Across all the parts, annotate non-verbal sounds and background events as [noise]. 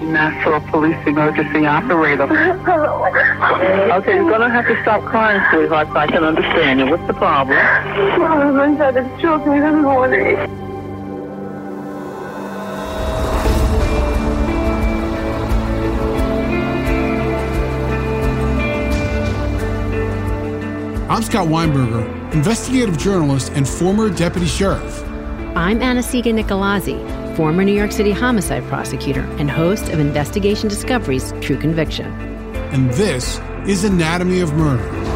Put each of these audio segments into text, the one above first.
Nassau Police Emergency Operator. okay, you're gonna have to stop crying, sweetheart, so I can understand you. What's the problem? My husband tried to choke me this morning. I'm Scott Weinberger, investigative journalist and former deputy sheriff. I'm Anna-Sigga Nicolazzi, former New York City homicide prosecutor and host of Investigation Discovery's True Conviction. And this is Anatomy of Murder.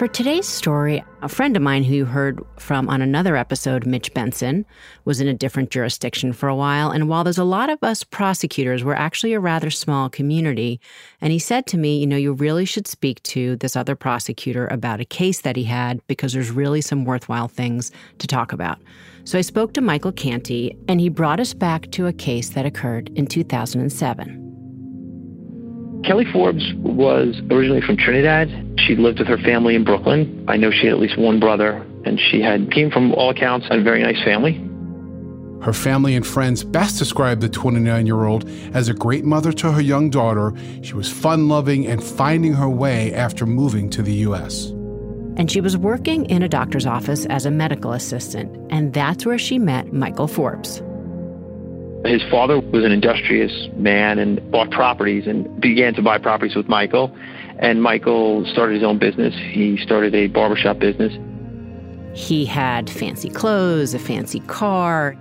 For today's story, a friend of mine who you heard from on another episode, Mitch Benson, was in a different jurisdiction for a while. And while there's a lot of us prosecutors, we're actually a rather small community. And he said to me, you know, you really should speak to this other prosecutor about a case that he had because there's really some worthwhile things to talk about. So I spoke to Michael Canty, and he brought us back to a case that occurred in 2007. Kelly Forbes was originally from Trinidad. She lived with her family in Brooklyn. I know she had at least one brother, and she had came from all accounts a very nice family. Her family and friends best described the 29 year old as a great mother to her young daughter. She was fun loving and finding her way after moving to the U.S. And she was working in a doctor's office as a medical assistant, and that's where she met Michael Forbes. His father was an industrious man and bought properties and began to buy properties with Michael. And Michael started his own business. He started a barbershop business. He had fancy clothes, a fancy car.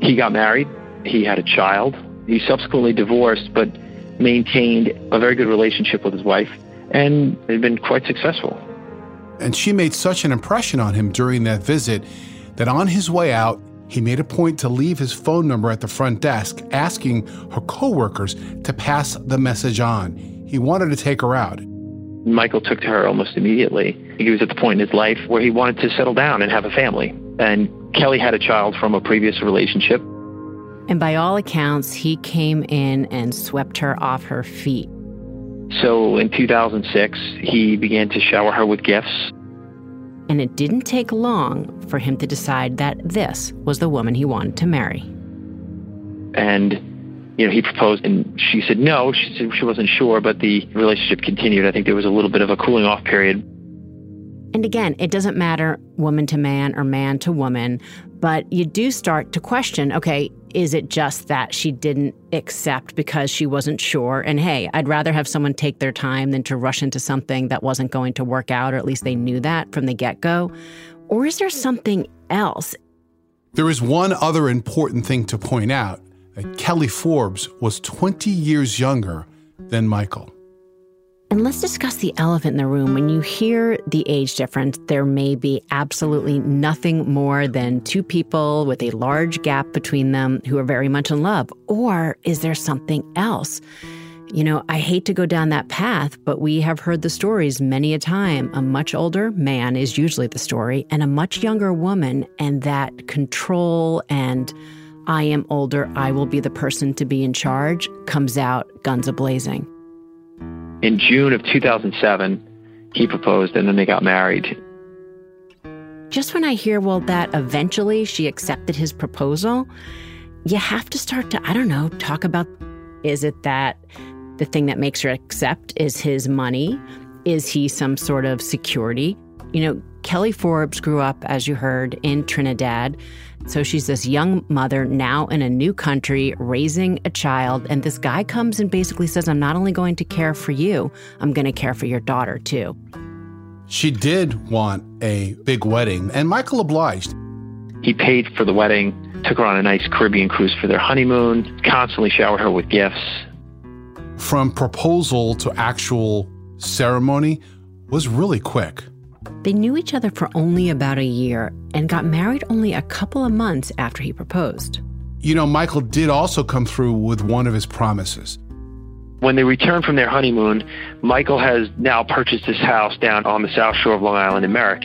He got married. He had a child. He subsequently divorced, but maintained a very good relationship with his wife and had been quite successful. And she made such an impression on him during that visit that on his way out, he made a point to leave his phone number at the front desk, asking her coworkers to pass the message on. He wanted to take her out. Michael took to her almost immediately. He was at the point in his life where he wanted to settle down and have a family. And Kelly had a child from a previous relationship. And by all accounts, he came in and swept her off her feet. So in 2006, he began to shower her with gifts and it didn't take long for him to decide that this was the woman he wanted to marry. And, you know, he proposed and she said no. She said she wasn't sure, but the relationship continued. I think there was a little bit of a cooling off period. And again, it doesn't matter woman to man or man to woman, but you do start to question okay, is it just that she didn't accept because she wasn't sure? And hey, I'd rather have someone take their time than to rush into something that wasn't going to work out, or at least they knew that from the get go. Or is there something else? There is one other important thing to point out that Kelly Forbes was 20 years younger than Michael. And let's discuss the elephant in the room. When you hear the age difference, there may be absolutely nothing more than two people with a large gap between them who are very much in love. Or is there something else? You know, I hate to go down that path, but we have heard the stories many a time. A much older man is usually the story, and a much younger woman, and that control and I am older, I will be the person to be in charge comes out guns a blazing in June of 2007, he proposed and then they got married. Just when I hear, well, that eventually she accepted his proposal, you have to start to, I don't know, talk about is it that the thing that makes her accept is his money? Is he some sort of security? You know, Kelly Forbes grew up, as you heard, in Trinidad. So she's this young mother now in a new country raising a child. And this guy comes and basically says, I'm not only going to care for you, I'm going to care for your daughter too. She did want a big wedding, and Michael obliged. He paid for the wedding, took her on a nice Caribbean cruise for their honeymoon, constantly showered her with gifts. From proposal to actual ceremony was really quick. They knew each other for only about a year and got married only a couple of months after he proposed. You know, Michael did also come through with one of his promises. When they returned from their honeymoon, Michael has now purchased this house down on the south shore of Long Island in Merrick,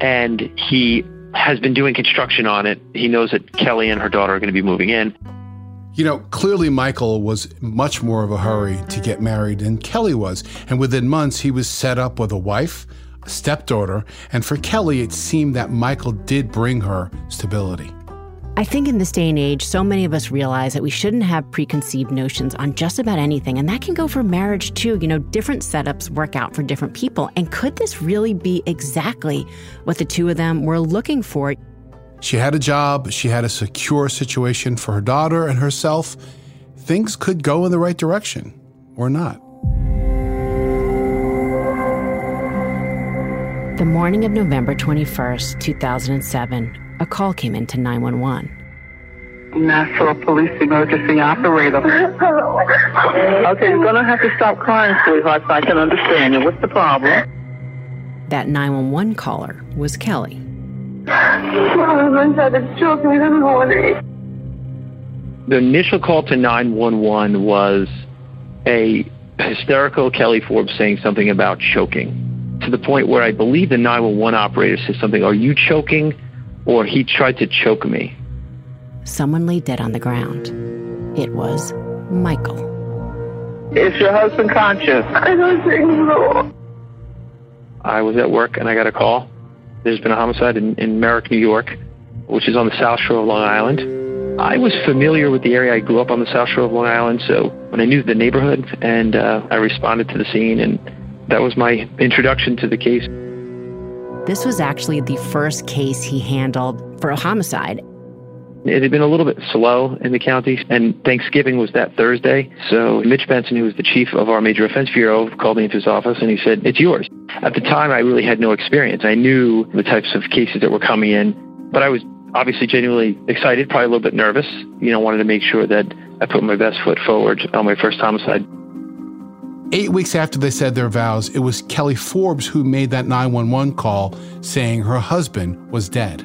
and he has been doing construction on it. He knows that Kelly and her daughter are going to be moving in. You know, clearly Michael was much more of a hurry to get married than Kelly was. And within months, he was set up with a wife, stepdaughter, and for Kelly, it seemed that Michael did bring her stability. I think in this day and age, so many of us realize that we shouldn't have preconceived notions on just about anything. And that can go for marriage too. You know, different setups work out for different people. And could this really be exactly what the two of them were looking for? She had a job, she had a secure situation for her daughter and herself. Things could go in the right direction or not. The morning of November 21st, 2007, a call came into 911. Nassau Police Emergency Operator. okay, you're going to have to stop crying, sweetheart, so I can understand you. What's the problem? That 911 caller was Kelly. My husband tried to choke me this morning. The initial call to 911 was a hysterical Kelly Forbes saying something about choking to the point where I believe the 911 operator said something, Are you choking? Or he tried to choke me. Someone lay dead on the ground. It was Michael. Is your husband conscious? I don't think so. I was at work and I got a call. There's been a homicide in, in Merrick, New York, which is on the South Shore of Long Island. I was familiar with the area. I grew up on the South Shore of Long Island, so when I knew the neighborhood, and uh, I responded to the scene, and that was my introduction to the case. This was actually the first case he handled for a homicide. It had been a little bit slow in the county, and Thanksgiving was that Thursday. So Mitch Benson, who was the chief of our major offense bureau, called me into his office and he said, It's yours. At the time, I really had no experience. I knew the types of cases that were coming in, but I was obviously genuinely excited, probably a little bit nervous. You know, wanted to make sure that I put my best foot forward on my first homicide. Eight weeks after they said their vows, it was Kelly Forbes who made that 911 call saying her husband was dead.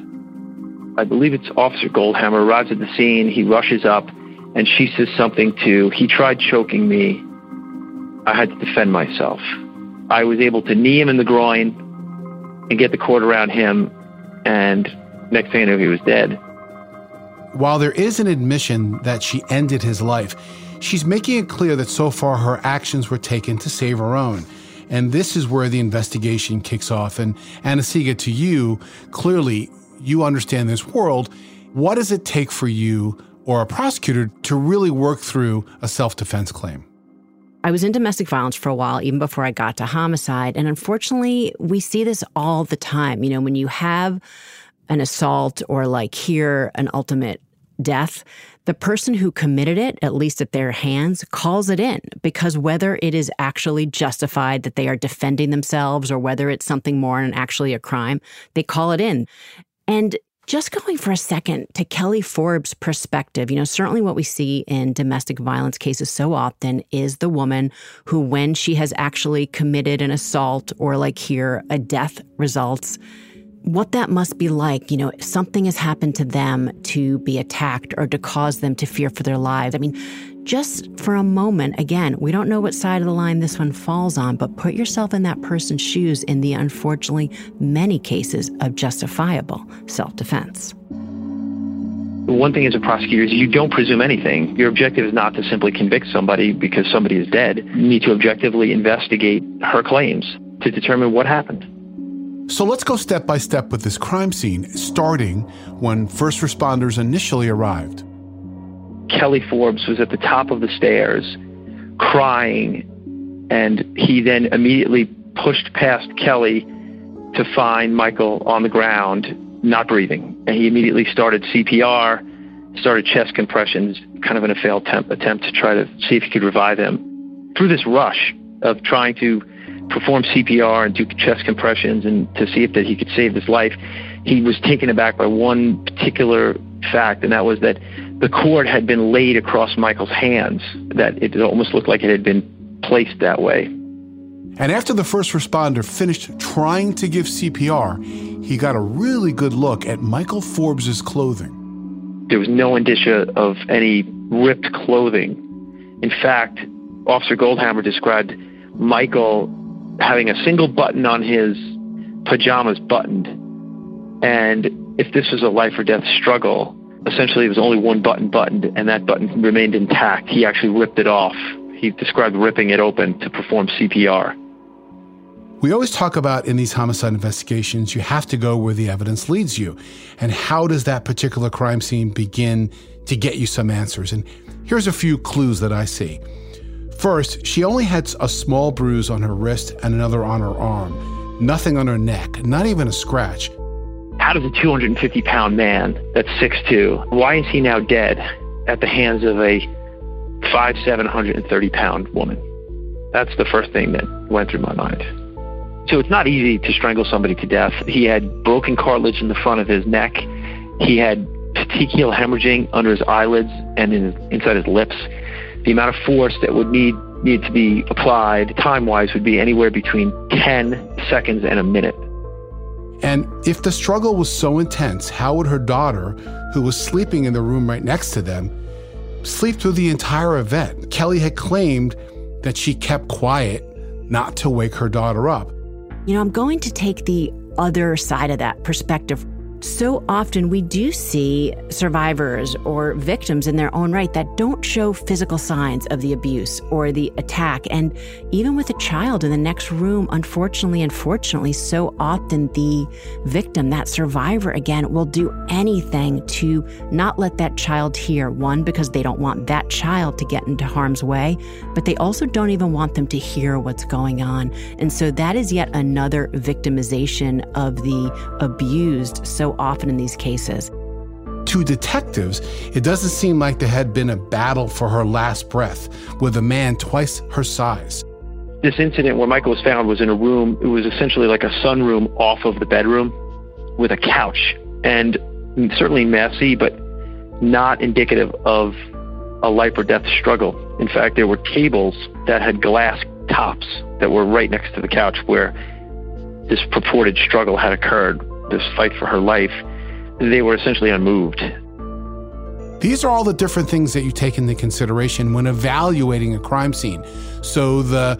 I believe it's Officer Goldhammer arrives at the scene. He rushes up, and she says something to, he tried choking me. I had to defend myself. I was able to knee him in the groin and get the cord around him, and next thing I knew, he was dead. While there is an admission that she ended his life, she's making it clear that so far her actions were taken to save her own. And this is where the investigation kicks off. And Anna-Sigga, to you, clearly you understand this world. What does it take for you or a prosecutor to really work through a self defense claim? I was in domestic violence for a while, even before I got to homicide. And unfortunately, we see this all the time. You know, when you have an assault or like here, an ultimate death, the person who committed it, at least at their hands, calls it in because whether it is actually justified that they are defending themselves or whether it's something more and actually a crime, they call it in. And just going for a second to Kelly Forbes' perspective, you know, certainly what we see in domestic violence cases so often is the woman who, when she has actually committed an assault or like here, a death results, what that must be like, you know, something has happened to them to be attacked or to cause them to fear for their lives. I mean, just for a moment, again, we don't know what side of the line this one falls on, but put yourself in that person's shoes in the unfortunately many cases of justifiable self defense. One thing as a prosecutor is you don't presume anything. Your objective is not to simply convict somebody because somebody is dead. You need to objectively investigate her claims to determine what happened. So let's go step by step with this crime scene, starting when first responders initially arrived. Kelly Forbes was at the top of the stairs crying, and he then immediately pushed past Kelly to find Michael on the ground, not breathing. And he immediately started CPR, started chest compressions, kind of in a failed attempt, attempt to try to see if he could revive him. Through this rush of trying to perform CPR and do chest compressions and to see if that he could save his life, he was taken aback by one particular fact, and that was that the cord had been laid across Michael's hands, that it almost looked like it had been placed that way. And after the first responder finished trying to give CPR, he got a really good look at Michael Forbes's clothing. There was no indicia of any ripped clothing. In fact, Officer Goldhammer described Michael having a single button on his pajamas buttoned. And if this was a life or death struggle, essentially it was only one button buttoned and that button remained intact. He actually ripped it off. He described ripping it open to perform CPR. We always talk about in these homicide investigations, you have to go where the evidence leads you. And how does that particular crime scene begin to get you some answers? And here's a few clues that I see. First, she only had a small bruise on her wrist and another on her arm, nothing on her neck, not even a scratch. How does a 250 pound man that's 6'2, why is he now dead at the hands of a 5'7, 130 pound woman? That's the first thing that went through my mind. So it's not easy to strangle somebody to death. He had broken cartilage in the front of his neck. He had petechial hemorrhaging under his eyelids and in, inside his lips. The amount of force that would need need to be applied time-wise would be anywhere between 10 seconds and a minute. And if the struggle was so intense, how would her daughter, who was sleeping in the room right next to them, sleep through the entire event? Kelly had claimed that she kept quiet not to wake her daughter up. You know, I'm going to take the other side of that perspective so often we do see survivors or victims in their own right that don't show physical signs of the abuse or the attack. And even with a child in the next room, unfortunately, unfortunately, so often the victim, that survivor again, will do anything to not let that child hear. One, because they don't want that child to get into harm's way, but they also don't even want them to hear what's going on. And so that is yet another victimization of the abused. So often in these cases. To detectives, it doesn't seem like there had been a battle for her last breath with a man twice her size. This incident where Michael was found was in a room, it was essentially like a sunroom off of the bedroom with a couch. And certainly messy, but not indicative of a life or death struggle. In fact, there were tables that had glass tops that were right next to the couch where this purported struggle had occurred this fight for her life, they were essentially unmoved. These are all the different things that you take into consideration when evaluating a crime scene. So the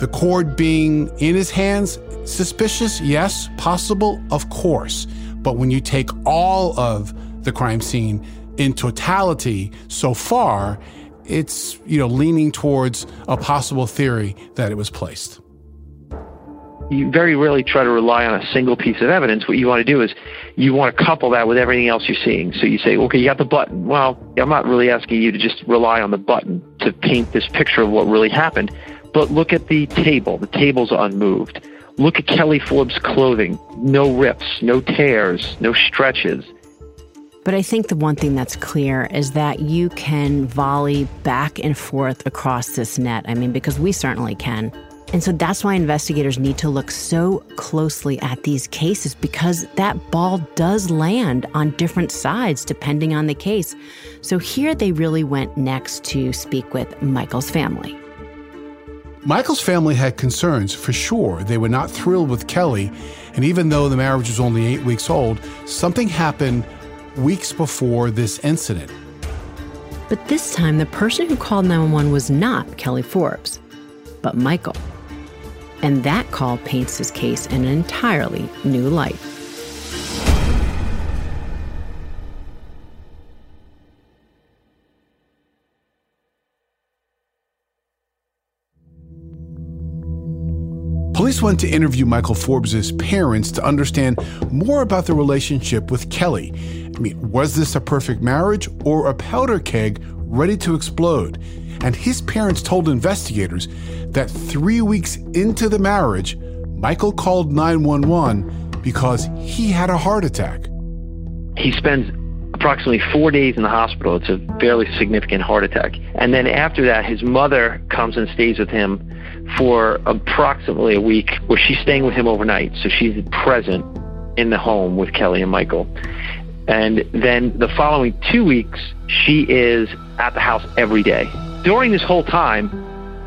the cord being in his hands, suspicious, yes, possible, of course. But when you take all of the crime scene in totality so far, it's you know leaning towards a possible theory that it was placed you very rarely try to rely on a single piece of evidence. What you want to do is you want to couple that with everything else you're seeing. So you say, okay, you got the button. Well, I'm not really asking you to just rely on the button to paint this picture of what really happened, but look at the table. The table's unmoved. Look at Kelly Forbes' clothing. No rips, no tears, no stretches. But I think the one thing that's clear is that you can volley back and forth across this net. I mean, because we certainly can. And so that's why investigators need to look so closely at these cases because that ball does land on different sides depending on the case. So here they really went next to speak with Michael's family. Michael's family had concerns for sure. They were not thrilled with Kelly. And even though the marriage was only eight weeks old, something happened weeks before this incident. But this time, the person who called 911 was not Kelly Forbes, but Michael. And that call paints his case in an entirely new light. Police went to interview Michael Forbes' parents to understand more about the relationship with Kelly. I mean, was this a perfect marriage or a powder keg ready to explode? And his parents told investigators that three weeks into the marriage, Michael called 911 because he had a heart attack. He spends approximately four days in the hospital. It's a fairly significant heart attack. And then after that, his mother comes and stays with him for approximately a week where she's staying with him overnight. So she's present in the home with Kelly and Michael. And then the following two weeks, she is at the house every day. During this whole time,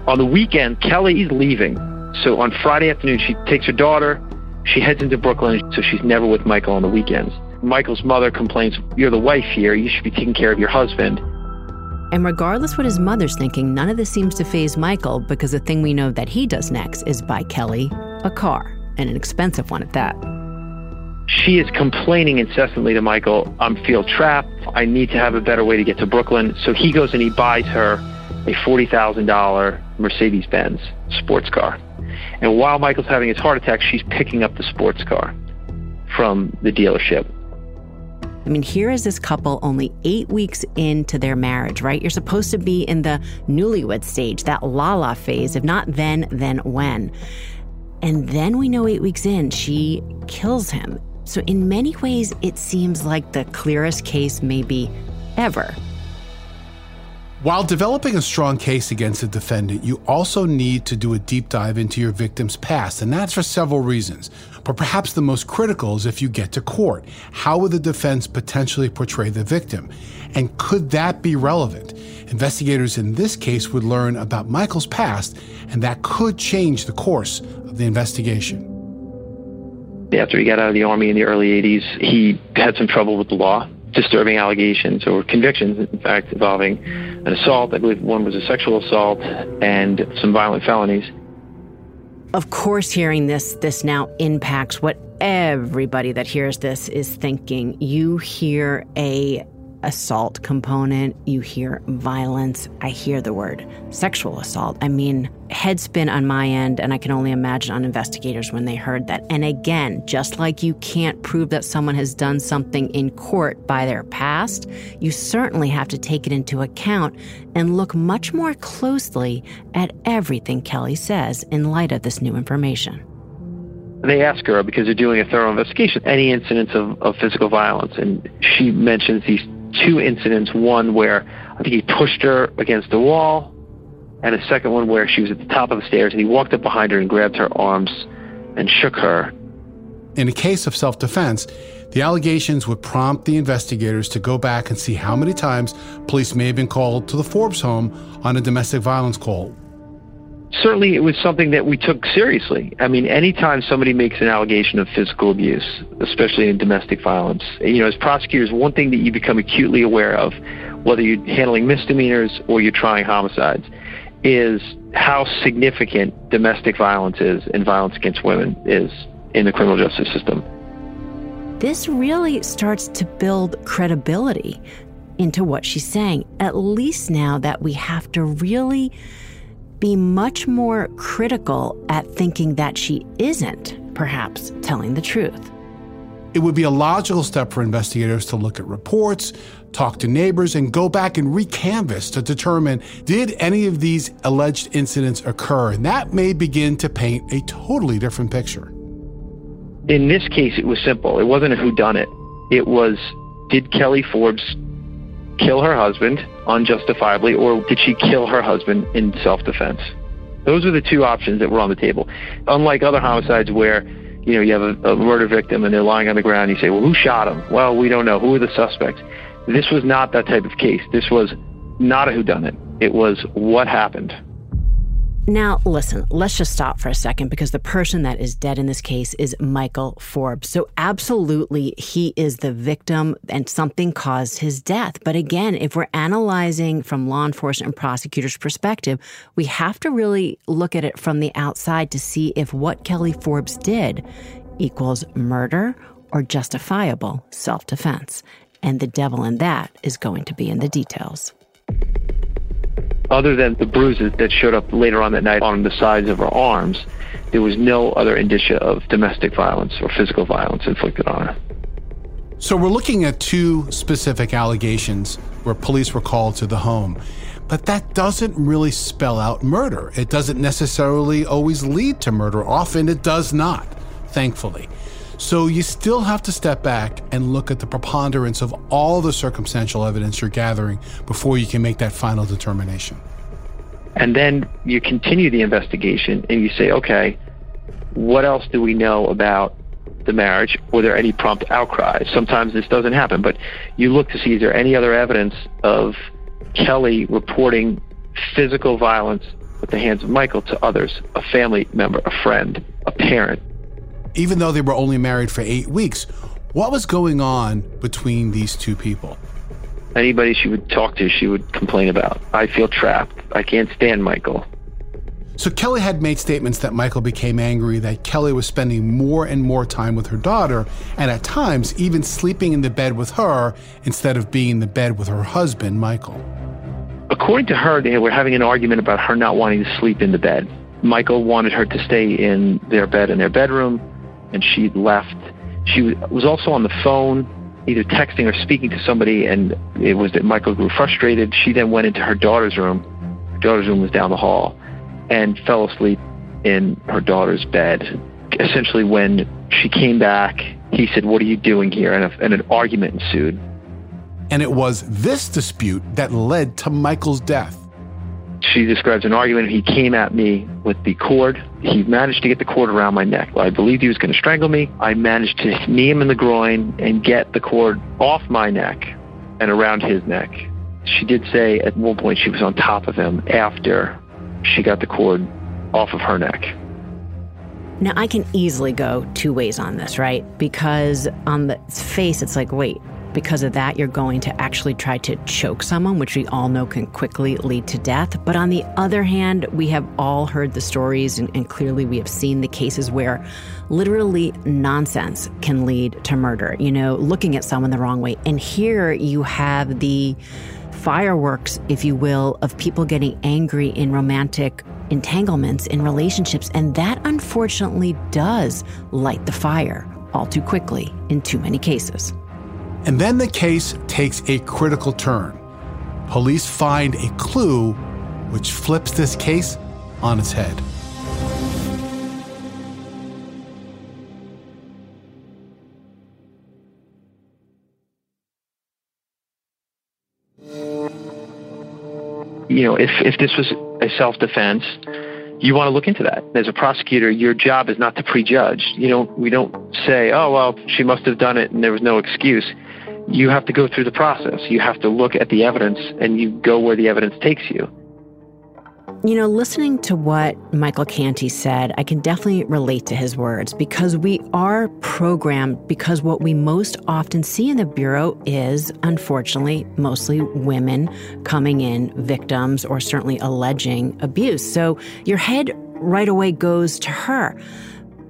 on the weekend, Kelly is leaving. So on Friday afternoon, she takes her daughter, she heads into Brooklyn, so she's never with Michael on the weekends. Michael's mother complains, You're the wife here, you should be taking care of your husband. And regardless what his mother's thinking, none of this seems to faze Michael because the thing we know that he does next is buy Kelly a car, and an expensive one at that. She is complaining incessantly to Michael, I am feel trapped. I need to have a better way to get to Brooklyn. So he goes and he buys her a $40,000 Mercedes Benz sports car. And while Michael's having his heart attack, she's picking up the sports car from the dealership. I mean, here is this couple only eight weeks into their marriage, right? You're supposed to be in the newlywed stage, that la la phase. If not then, then when? And then we know eight weeks in, she kills him. So, in many ways, it seems like the clearest case maybe ever. While developing a strong case against a defendant, you also need to do a deep dive into your victim's past, and that's for several reasons. But perhaps the most critical is if you get to court. How would the defense potentially portray the victim? And could that be relevant? Investigators in this case would learn about Michael's past, and that could change the course of the investigation. After he got out of the Army in the early 80s, he had some trouble with the law disturbing allegations or convictions, in fact, involving an assault. I believe one was a sexual assault and some violent felonies. Of course, hearing this, this now impacts what everybody that hears this is thinking. You hear a assault component, you hear violence, I hear the word sexual assault. I mean, head spin on my end, and I can only imagine on investigators when they heard that. And again, just like you can't prove that someone has done something in court by their past, you certainly have to take it into account and look much more closely at everything Kelly says in light of this new information they ask her because they're doing a thorough investigation any incidents of, of physical violence and she mentions these two incidents one where I think he pushed her against the wall, and a second one where she was at the top of the stairs and he walked up behind her and grabbed her arms and shook her. In a case of self defense, the allegations would prompt the investigators to go back and see how many times police may have been called to the Forbes home on a domestic violence call certainly it was something that we took seriously. I mean, anytime somebody makes an allegation of physical abuse, especially in domestic violence, you know, as prosecutors, one thing that you become acutely aware of, whether you're handling misdemeanors or you're trying homicides, is how significant domestic violence is and violence against women is in the criminal justice system. This really starts to build credibility into what she's saying, at least now that we have to really be much more critical at thinking that she isn't, perhaps, telling the truth. It would be a logical step for investigators to look at reports, talk to neighbors, and go back and recanvass to determine did any of these alleged incidents occur? And that may begin to paint a totally different picture. In this case, it was simple. It wasn't a whodunit. It was did Kelly Forbes kill her husband unjustifiably, or did she kill her husband in self defense? Those are the two options that were on the table. Unlike other homicides where you know you have a, a murder victim and they're lying on the ground, you say, "Well, who shot him?" Well, we don't know. Who are the suspects? This was not that type of case. This was not a whodunit. It was what happened. Now, listen, let's just stop for a second because the person that is dead in this case is Michael Forbes. So, absolutely, he is the victim and something caused his death. But again, if we're analyzing from law enforcement and prosecutors' perspective, we have to really look at it from the outside to see if what Kelly Forbes did equals murder or justifiable self defense. And the devil in that is going to be in the details other than the bruises that showed up later on that night on the sides of her arms, there was no other indicia of domestic violence or physical violence inflicted on her. So we're looking at two specific allegations where police were called to the home. But that doesn't really spell out murder. It doesn't necessarily always lead to murder. Often it does not, thankfully. So you still have to step back and look at the preponderance of all the circumstantial evidence you're gathering before you can make that final determination. And then you continue the investigation and you say, okay, what else do we know about the marriage? Were there any prompt outcries? Sometimes this doesn't happen, but you look to see is there any other evidence of Kelly reporting physical violence at the hands of Michael to others, a family member, a friend, a parent, even though they were only married for eight weeks. What was going on between these two people? Anybody she would talk to, she would complain about. I feel trapped. I can't stand Michael. So Kelly had made statements that Michael became angry, that Kelly was spending more and more time with her daughter, and at times even sleeping in the bed with her instead of being in the bed with her husband, Michael. According to her, they were having an argument about her not wanting to sleep in the bed Michael wanted her to stay in their bed in their bedroom, and she left. She was also on the phone, either texting or speaking to somebody, and it was that Michael grew frustrated. She then went into her daughter's room. Her daughter's room was down the hall, and fell asleep in her daughter's bed. Essentially, when she came back, he said, What are you doing here? And, a, and an argument ensued. And it was this dispute that led to Michael's death. She describes an argument. He came at me with the cord. He managed to get the cord around my neck. I believed he was going to strangle me. I managed to knee him in the groin and get the cord off my neck and around his neck. She did say at one point she was on top of him after she got the cord off of her neck. Now, I can easily go two ways on this, right? Because on the face, it's like, wait, because of that, you're going to actually try to choke someone, which we all know can quickly lead to death. But on the other hand, we have all heard the stories, and, and clearly we have seen the cases where literally nonsense can lead to murder, you know, looking at someone the wrong way. And here you have the fireworks, if you will, of people getting angry in romantic entanglements in relationships. And that unfortunately does light the fire all too quickly in too many cases. And then the case takes a critical turn. Police find a clue which flips this case on its head. You know, if, if this was a self defense, you want to look into that. As a prosecutor, your job is not to prejudge. You don't we don't say, "Oh, well, she must have done it and there was no excuse." You have to go through the process. You have to look at the evidence and you go where the evidence takes you. You know, listening to what Michael Canty said, I can definitely relate to his words because we are programmed because what we most often see in the Bureau is, unfortunately, mostly women coming in victims or certainly alleging abuse. So your head right away goes to her.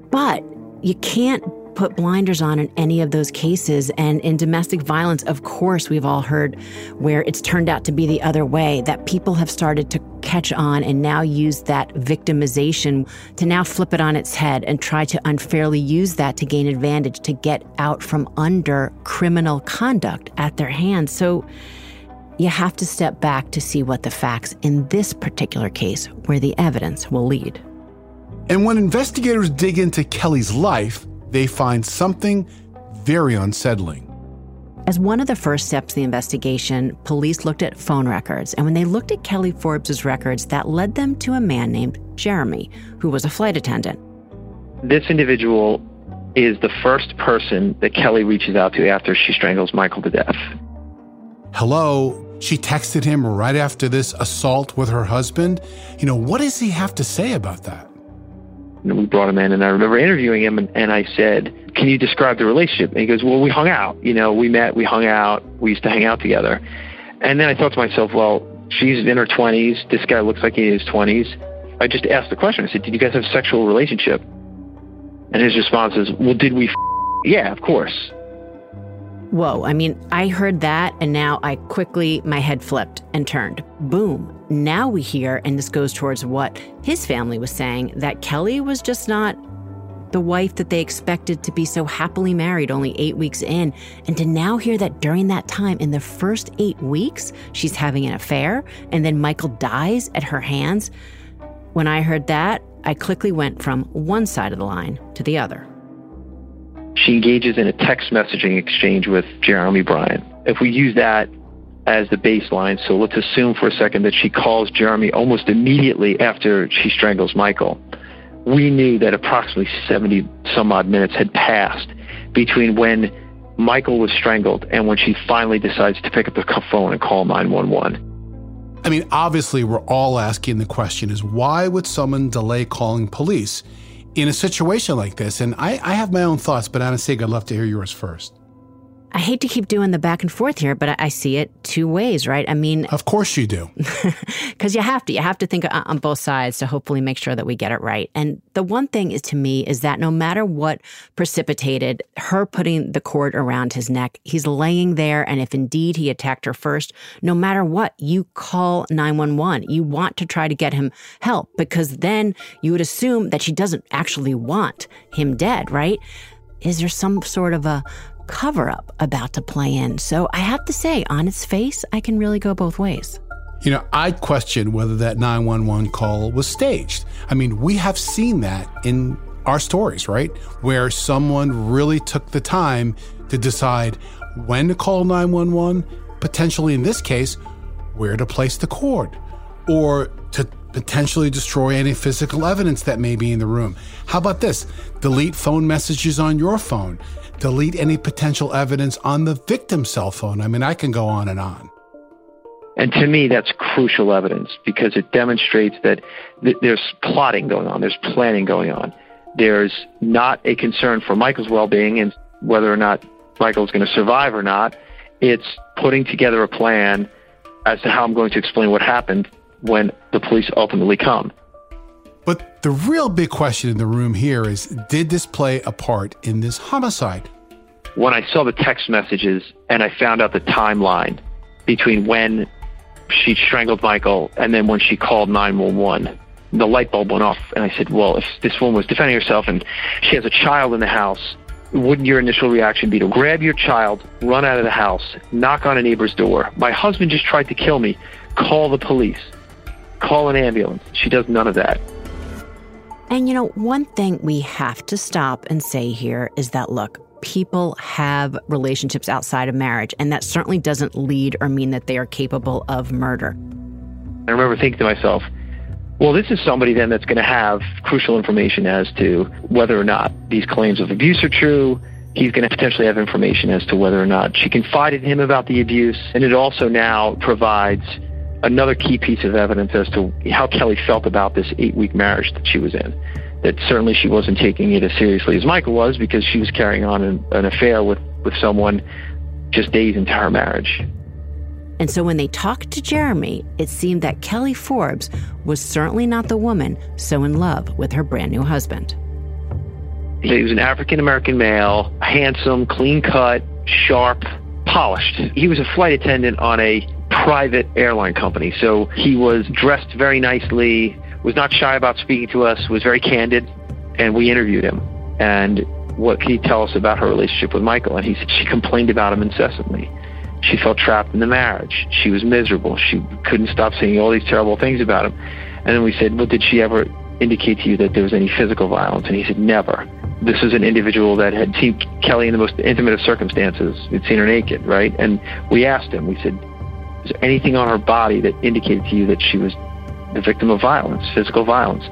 But you can't put blinders on in any of those cases. And in domestic violence, of course, we've all heard where it's turned out to be the other way, that people have started to catch on and now use that victimization to now flip it on its head and try to unfairly use that to gain advantage to get out from under criminal conduct at their hands. So, you have to step back to see what the facts in this particular case, where the evidence will lead. And when investigators dig into Kelly's life, they find something very unsettling. As one of the first steps of the investigation, police looked at phone records. And when they looked at Kelly Forbes's records, that led them to a man named Jeremy, who was a flight attendant. This individual is the first person that Kelly reaches out to after she strangles Michael to death. Hello. She texted him right after this assault with her husband. You know, what does he have to say about that? We brought him in, and I remember interviewing him, and, and I said, "Can you describe the relationship?" And he goes, "Well, we hung out. You know, we met, we hung out, we used to hang out together." And then I thought to myself, "Well, she's in her 20s. This guy looks like he's in his 20s." I just asked the question. I said, "Did you guys have a sexual relationship?" And his response is, "Well, did we?" F-? Yeah, of course. Whoa, I mean, I heard that and now I quickly, my head flipped and turned. Boom. Now we hear, and this goes towards what his family was saying, that Kelly was just not the wife that they expected to be so happily married only eight weeks in. And to now hear that during that time, in the first eight weeks, she's having an affair and then Michael dies at her hands. When I heard that, I quickly went from one side of the line to the other. She engages in a text messaging exchange with Jeremy Bryan. If we use that as the baseline, so let's assume for a second that she calls Jeremy almost immediately after she strangles Michael. We knew that approximately 70 some odd minutes had passed between when Michael was strangled and when she finally decides to pick up the phone and call 911. I mean, obviously, we're all asking the question is why would someone delay calling police? In a situation like this, and I, I have my own thoughts, but Sig, I'd love to hear yours first. I hate to keep doing the back and forth here, but I see it two ways, right? I mean, of course you do. [laughs] Because you have to. You have to think on both sides to hopefully make sure that we get it right. And the one thing is to me is that no matter what precipitated her putting the cord around his neck, he's laying there. And if indeed he attacked her first, no matter what, you call 911. You want to try to get him help because then you would assume that she doesn't actually want him dead, right? Is there some sort of a cover up about to play in. So I have to say, on its face, I can really go both ways. You know, I'd question whether that 911 call was staged. I mean, we have seen that in our stories, right? Where someone really took the time to decide when to call 911, potentially in this case, where to place the cord, or to potentially destroy any physical evidence that may be in the room. How about this? Delete phone messages on your phone delete any potential evidence on the victim's cell phone. I mean, I can go on and on. And to me, that's crucial evidence because it demonstrates that th- there's plotting going on, there's planning going on. There's not a concern for Michael's well being and whether or not Michael's going to survive or not. It's putting together a plan as to how I'm going to explain what happened when the police ultimately come. But the real big question in the room here is did this play a part in this homicide? When I saw the text messages and I found out the timeline between when she strangled Michael and then when she called 911, the light bulb went off. And I said, well, if this woman was defending herself and she has a child in the house, wouldn't your initial reaction be to grab your child, run out of the house, knock on a neighbor's door? My husband just tried to kill me. Call the police. Call an ambulance. She does none of that. And you know, one thing we have to stop and say here is that look, people have relationships outside of marriage, and that certainly doesn't lead or mean that they are capable of murder. I remember thinking to myself, well, this is somebody then that's going to have crucial information as to whether or not these claims of abuse are true. He's going to potentially have information as to whether or not she confided in him about the abuse. And it also now provides another key piece of evidence as to how Kelly felt about this eight week marriage that she was in. That certainly she wasn't taking it as seriously as Michael was because she was carrying on an, an affair with, with someone just days into her marriage. And so when they talked to Jeremy, it seemed that Kelly Forbes was certainly not the woman so in love with her brand new husband. He was an African American male, handsome, clean cut, sharp, polished. He was a flight attendant on a private airline company. So he was dressed very nicely, was not shy about speaking to us, was very candid, and we interviewed him. And what can he tell us about her relationship with Michael? And he said she complained about him incessantly. She felt trapped in the marriage. She was miserable. She couldn't stop saying all these terrible things about him. And then we said, Well, did she ever indicate to you that there was any physical violence? And he said, Never. This is an individual that had seen Kelly in the most intimate of circumstances. He'd seen her naked, right? And we asked him, we said, is there anything on her body that indicated to you that she was the victim of violence, physical violence?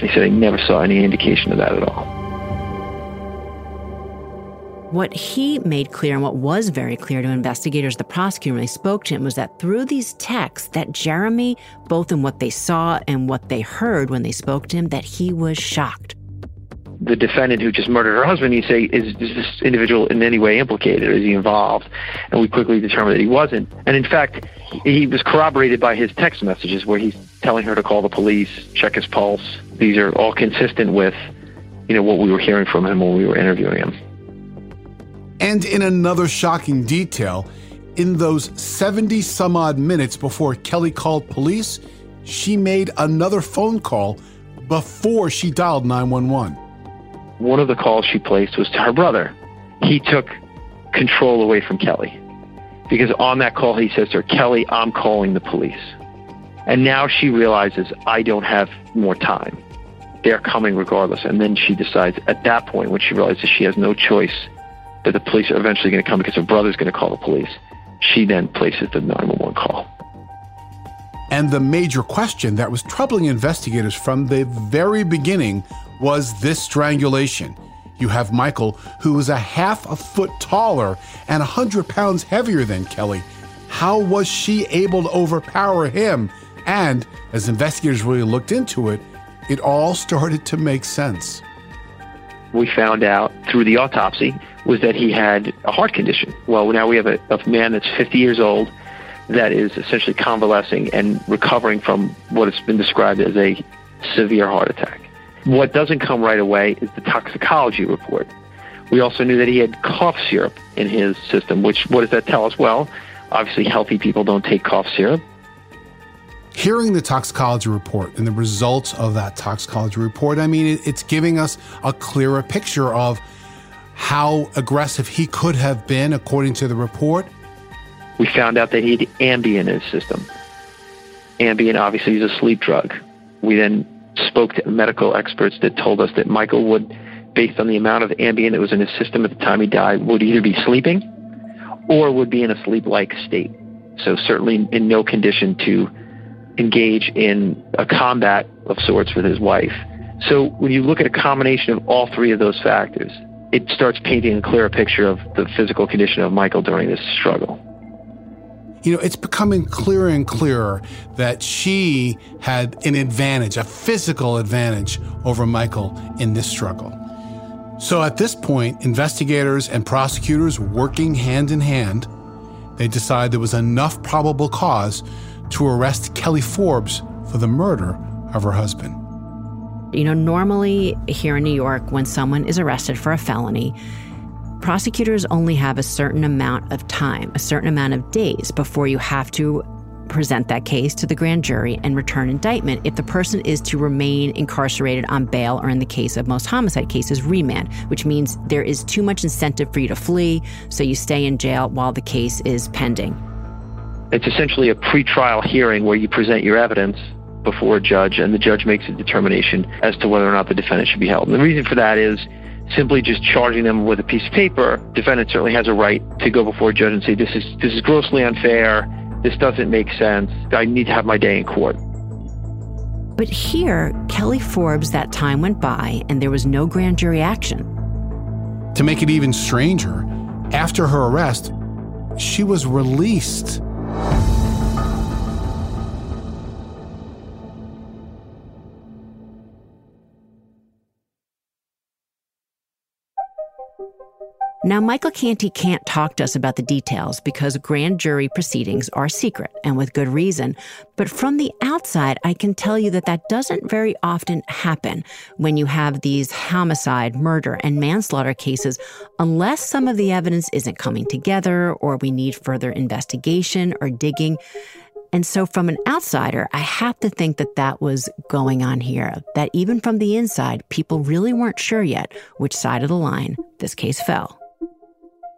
He said he never saw any indication of that at all. What he made clear and what was very clear to investigators, the prosecutor, when they spoke to him, was that through these texts, that Jeremy, both in what they saw and what they heard when they spoke to him, that he was shocked the defendant who just murdered her husband, you'd say, is, is this individual in any way implicated? Is he involved? And we quickly determined that he wasn't. And in fact, he was corroborated by his text messages where he's telling her to call the police, check his pulse. These are all consistent with, you know, what we were hearing from him when we were interviewing him. And in another shocking detail, in those 70 some odd minutes before Kelly called police, she made another phone call before she dialed 911 one of the calls she placed was to her brother. He took control away from Kelly because on that call he says to her, Kelly, I'm calling the police. And now she realizes I don't have more time. They're coming regardless. And then she decides at that point when she realizes she has no choice that the police are eventually going to come because her brother's going to call the police, she then places the 911 call. And the major question that was troubling investigators from the very beginning was this strangulation. You have Michael, who is a half a foot taller and 100 pounds heavier than Kelly. How was she able to overpower him? And as investigators really looked into it, it all started to make sense. we found out through the autopsy was that he had a heart condition. Well, now we have a, a man that's 50 years old that is essentially convalescing and recovering from what has been described as a severe heart attack. What doesn't come right away is the toxicology report. We also knew that he had cough syrup in his system, which what does that tell us? Well, obviously healthy people don't take cough syrup. Hearing the toxicology report and the results of that toxicology report, I mean, it's giving us a clearer picture of how aggressive he could have been according to the report. We found out that he had Ambien in his system. Ambien obviously is a sleep drug. We then spoke to medical experts that told us that Michael would, based on the amount of Ambien that was in his system at the time he died, would either be sleeping or would be in a sleep-like state. So certainly in no condition to engage in a combat of sorts with his wife. So when you look at a combination of all three of those factors, it starts painting a clearer picture of the physical condition of Michael during this struggle. You know, it's becoming clearer and clearer that she had an advantage, a physical advantage over Michael in this struggle. So at this point, investigators and prosecutors working hand in hand, they decide there was enough probable cause to arrest Kelly Forbes for the murder of her husband. You know, normally here in New York, when someone is arrested for a felony, prosecutors only have a certain amount of time, a certain amount of days before you have to present that case to the grand jury and return indictment if the person is to remain incarcerated on bail or in the case of most homicide cases remand which means there is too much incentive for you to flee so you stay in jail while the case is pending it's essentially a pretrial hearing where you present your evidence before a judge and the judge makes a determination as to whether or not the defendant should be held. And the reason for that is simply just charging them with a piece of paper, defendant certainly has a right to go before a judge and say this is this is grossly unfair, this doesn't make sense. I need to have my day in court. But here, Kelly Forbes, that time went by and there was no grand jury action. To make it even stranger, after her arrest, she was released now, Michael Canty can't talk to us about the details because grand jury proceedings are secret and with good reason. But from the outside, I can tell you that that doesn't very often happen when you have these homicide, murder, and manslaughter cases, unless some of the evidence isn't coming together or we need further investigation or digging. And so, from an outsider, I have to think that that was going on here. That even from the inside, people really weren't sure yet which side of the line this case fell.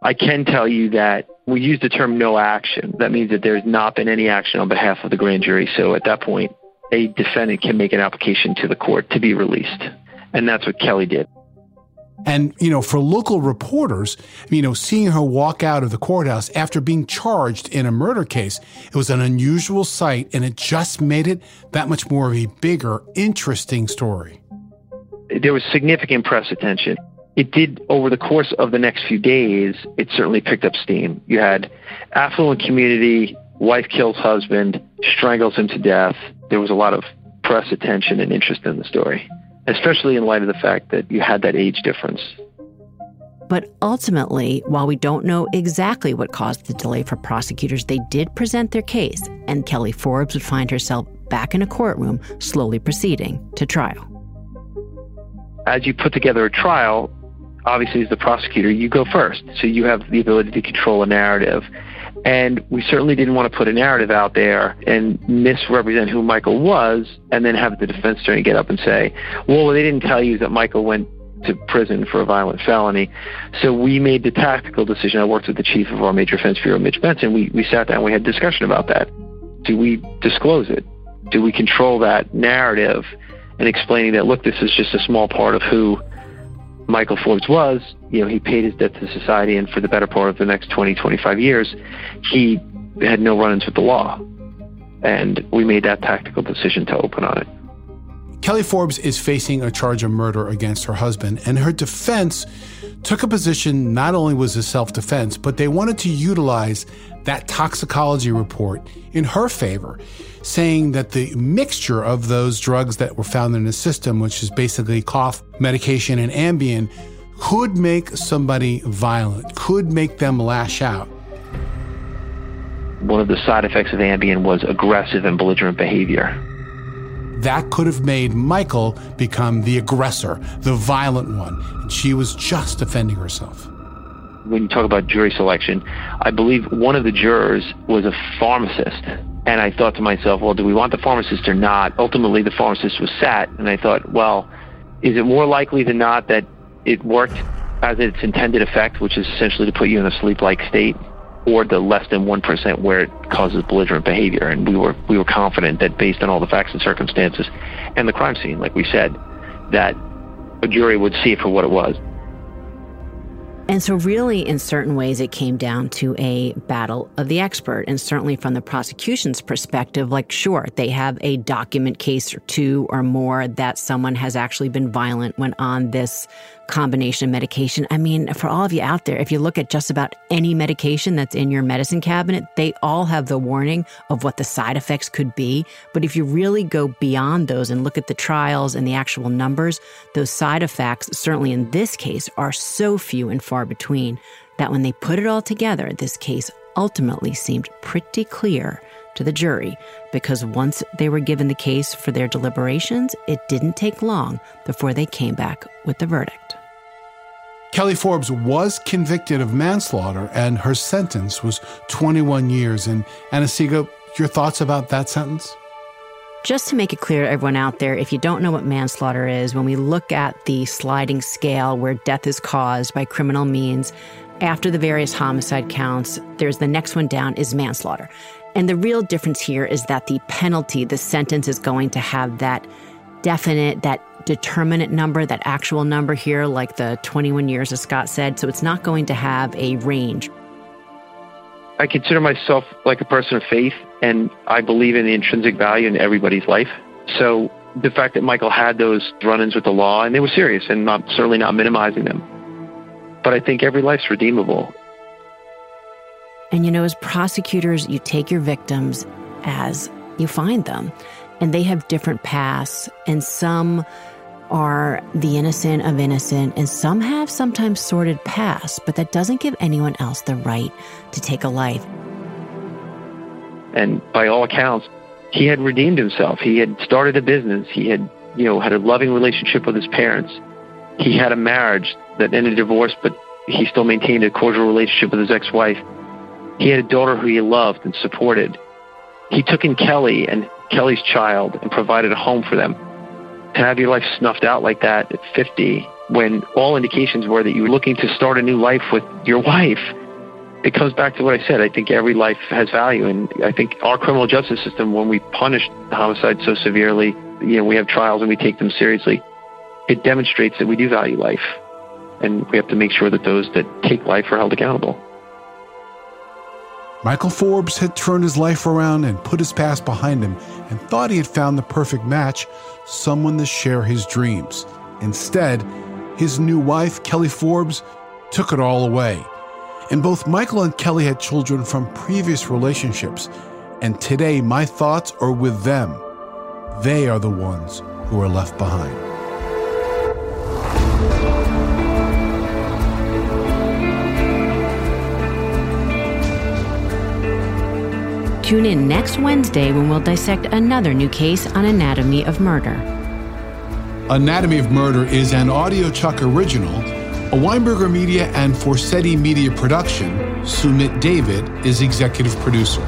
I can tell you that we use the term no action. That means that there's not been any action on behalf of the grand jury. So, at that point, a defendant can make an application to the court to be released. And that's what Kelly did. And, you know, for local reporters, you know, seeing her walk out of the courthouse after being charged in a murder case, it was an unusual sight and it just made it that much more of a bigger, interesting story. There was significant press attention. It did, over the course of the next few days, it certainly picked up steam. You had affluent community, wife kills husband, strangles him to death. There was a lot of press attention and interest in the story especially in light of the fact that you had that age difference. But ultimately, while we don't know exactly what caused the delay for prosecutors, they did present their case, and Kelly Forbes would find herself back in a courtroom, slowly proceeding to trial. As you put together a trial, obviously, as the prosecutor, you go first. So you have the ability to control a narrative. And we certainly didn't want to put a narrative out there and misrepresent who Michael was and then have the defense attorney get up and say, well, they didn't tell you that Michael went to prison for a violent felony. So we made the tactical decision. I worked with the chief of our major offense bureau, Mitch Benson. We, we sat down, we had discussion about that. Do we disclose it? Do we control that narrative and explaining that, look, this is just a small part of who Michael Forbes was, you know, he paid his debt to society, and for the better part of the next 20, 25 years, he had no run ins with the law. And we made that tactical decision to open on it. Kelly Forbes is facing a charge of murder against her husband, and her defense took a position not only was a self defense, but they wanted to utilize that toxicology report in her favor, saying that the mixture of those drugs that were found in the system, which is basically cough medication and Ambien, could make somebody violent, could make them lash out. One of the side effects of Ambien was aggressive and belligerent behavior. That could have made Michael become the aggressor, the violent one, and she was just defending herself. When you talk about jury selection, I believe one of the jurors was a pharmacist. And I thought to myself, well, do we want the pharmacist or not? Ultimately, the pharmacist was sat, and I thought, well, is it more likely than not that it worked as its intended effect, which is essentially to put you in a sleep-like state, or the less than one percent where it causes belligerent behavior. And we were we were confident that based on all the facts and circumstances and the crime scene, like we said, that a jury would see it for what it was. And so, really, in certain ways, it came down to a battle of the expert. And certainly, from the prosecution's perspective, like, sure, they have a document case or two or more that someone has actually been violent when on this combination of medication. I mean, for all of you out there, if you look at just about any medication that's in your medicine cabinet, they all have the warning of what the side effects could be. But if you really go beyond those and look at the trials and the actual numbers, those side effects, certainly in this case, are so few and far between that when they put it all together, this case ultimately seemed pretty clear to the jury because once they were given the case for their deliberations, it didn't take long before they came back with the verdict. Kelly Forbes was convicted of manslaughter and her sentence was 21 years. And Anna-Sigga, your thoughts about that sentence? Just to make it clear to everyone out there, if you don't know what manslaughter is, when we look at the sliding scale where death is caused by criminal means, after the various homicide counts, there's the next one down is manslaughter. And the real difference here is that the penalty, the sentence is going to have that definite, that determinate number, that actual number here, like the 21 years, as Scott said. So it's not going to have a range. I consider myself like a person of faith, and I believe in the intrinsic value in everybody's life. So the fact that Michael had those run ins with the law, and they were serious, and not certainly not minimizing them. But I think every life's redeemable. And you know, as prosecutors, you take your victims as you find them, and they have different paths, and some are the innocent of innocent, and some have sometimes sordid past, but that doesn't give anyone else the right to take a life. And by all accounts, he had redeemed himself. He had started a business. He had, you know, had a loving relationship with his parents. He had a marriage that ended in divorce, but he still maintained a cordial relationship with his ex-wife. He had a daughter who he loved and supported. He took in Kelly and Kelly's child and provided a home for them. To have your life snuffed out like that at 50, when all indications were that you were looking to start a new life with your wife, it comes back to what I said. I think every life has value, and I think our criminal justice system, when we punish homicide so severely, you know, we have trials and we take them seriously. It demonstrates that we do value life, and we have to make sure that those that take life are held accountable. Michael Forbes had turned his life around and put his past behind him and thought he had found the perfect match, someone to share his dreams. Instead, his new wife, Kelly Forbes, took it all away. And both Michael and Kelly had children from previous relationships. And today, my thoughts are with them. They are the ones who are left behind. Tune in next Wednesday when we'll dissect another new case on Anatomy of Murder. Anatomy of Murder is an audiochuck original, a Weinberger Media and Forsetti Media production. Sumit David is executive producer.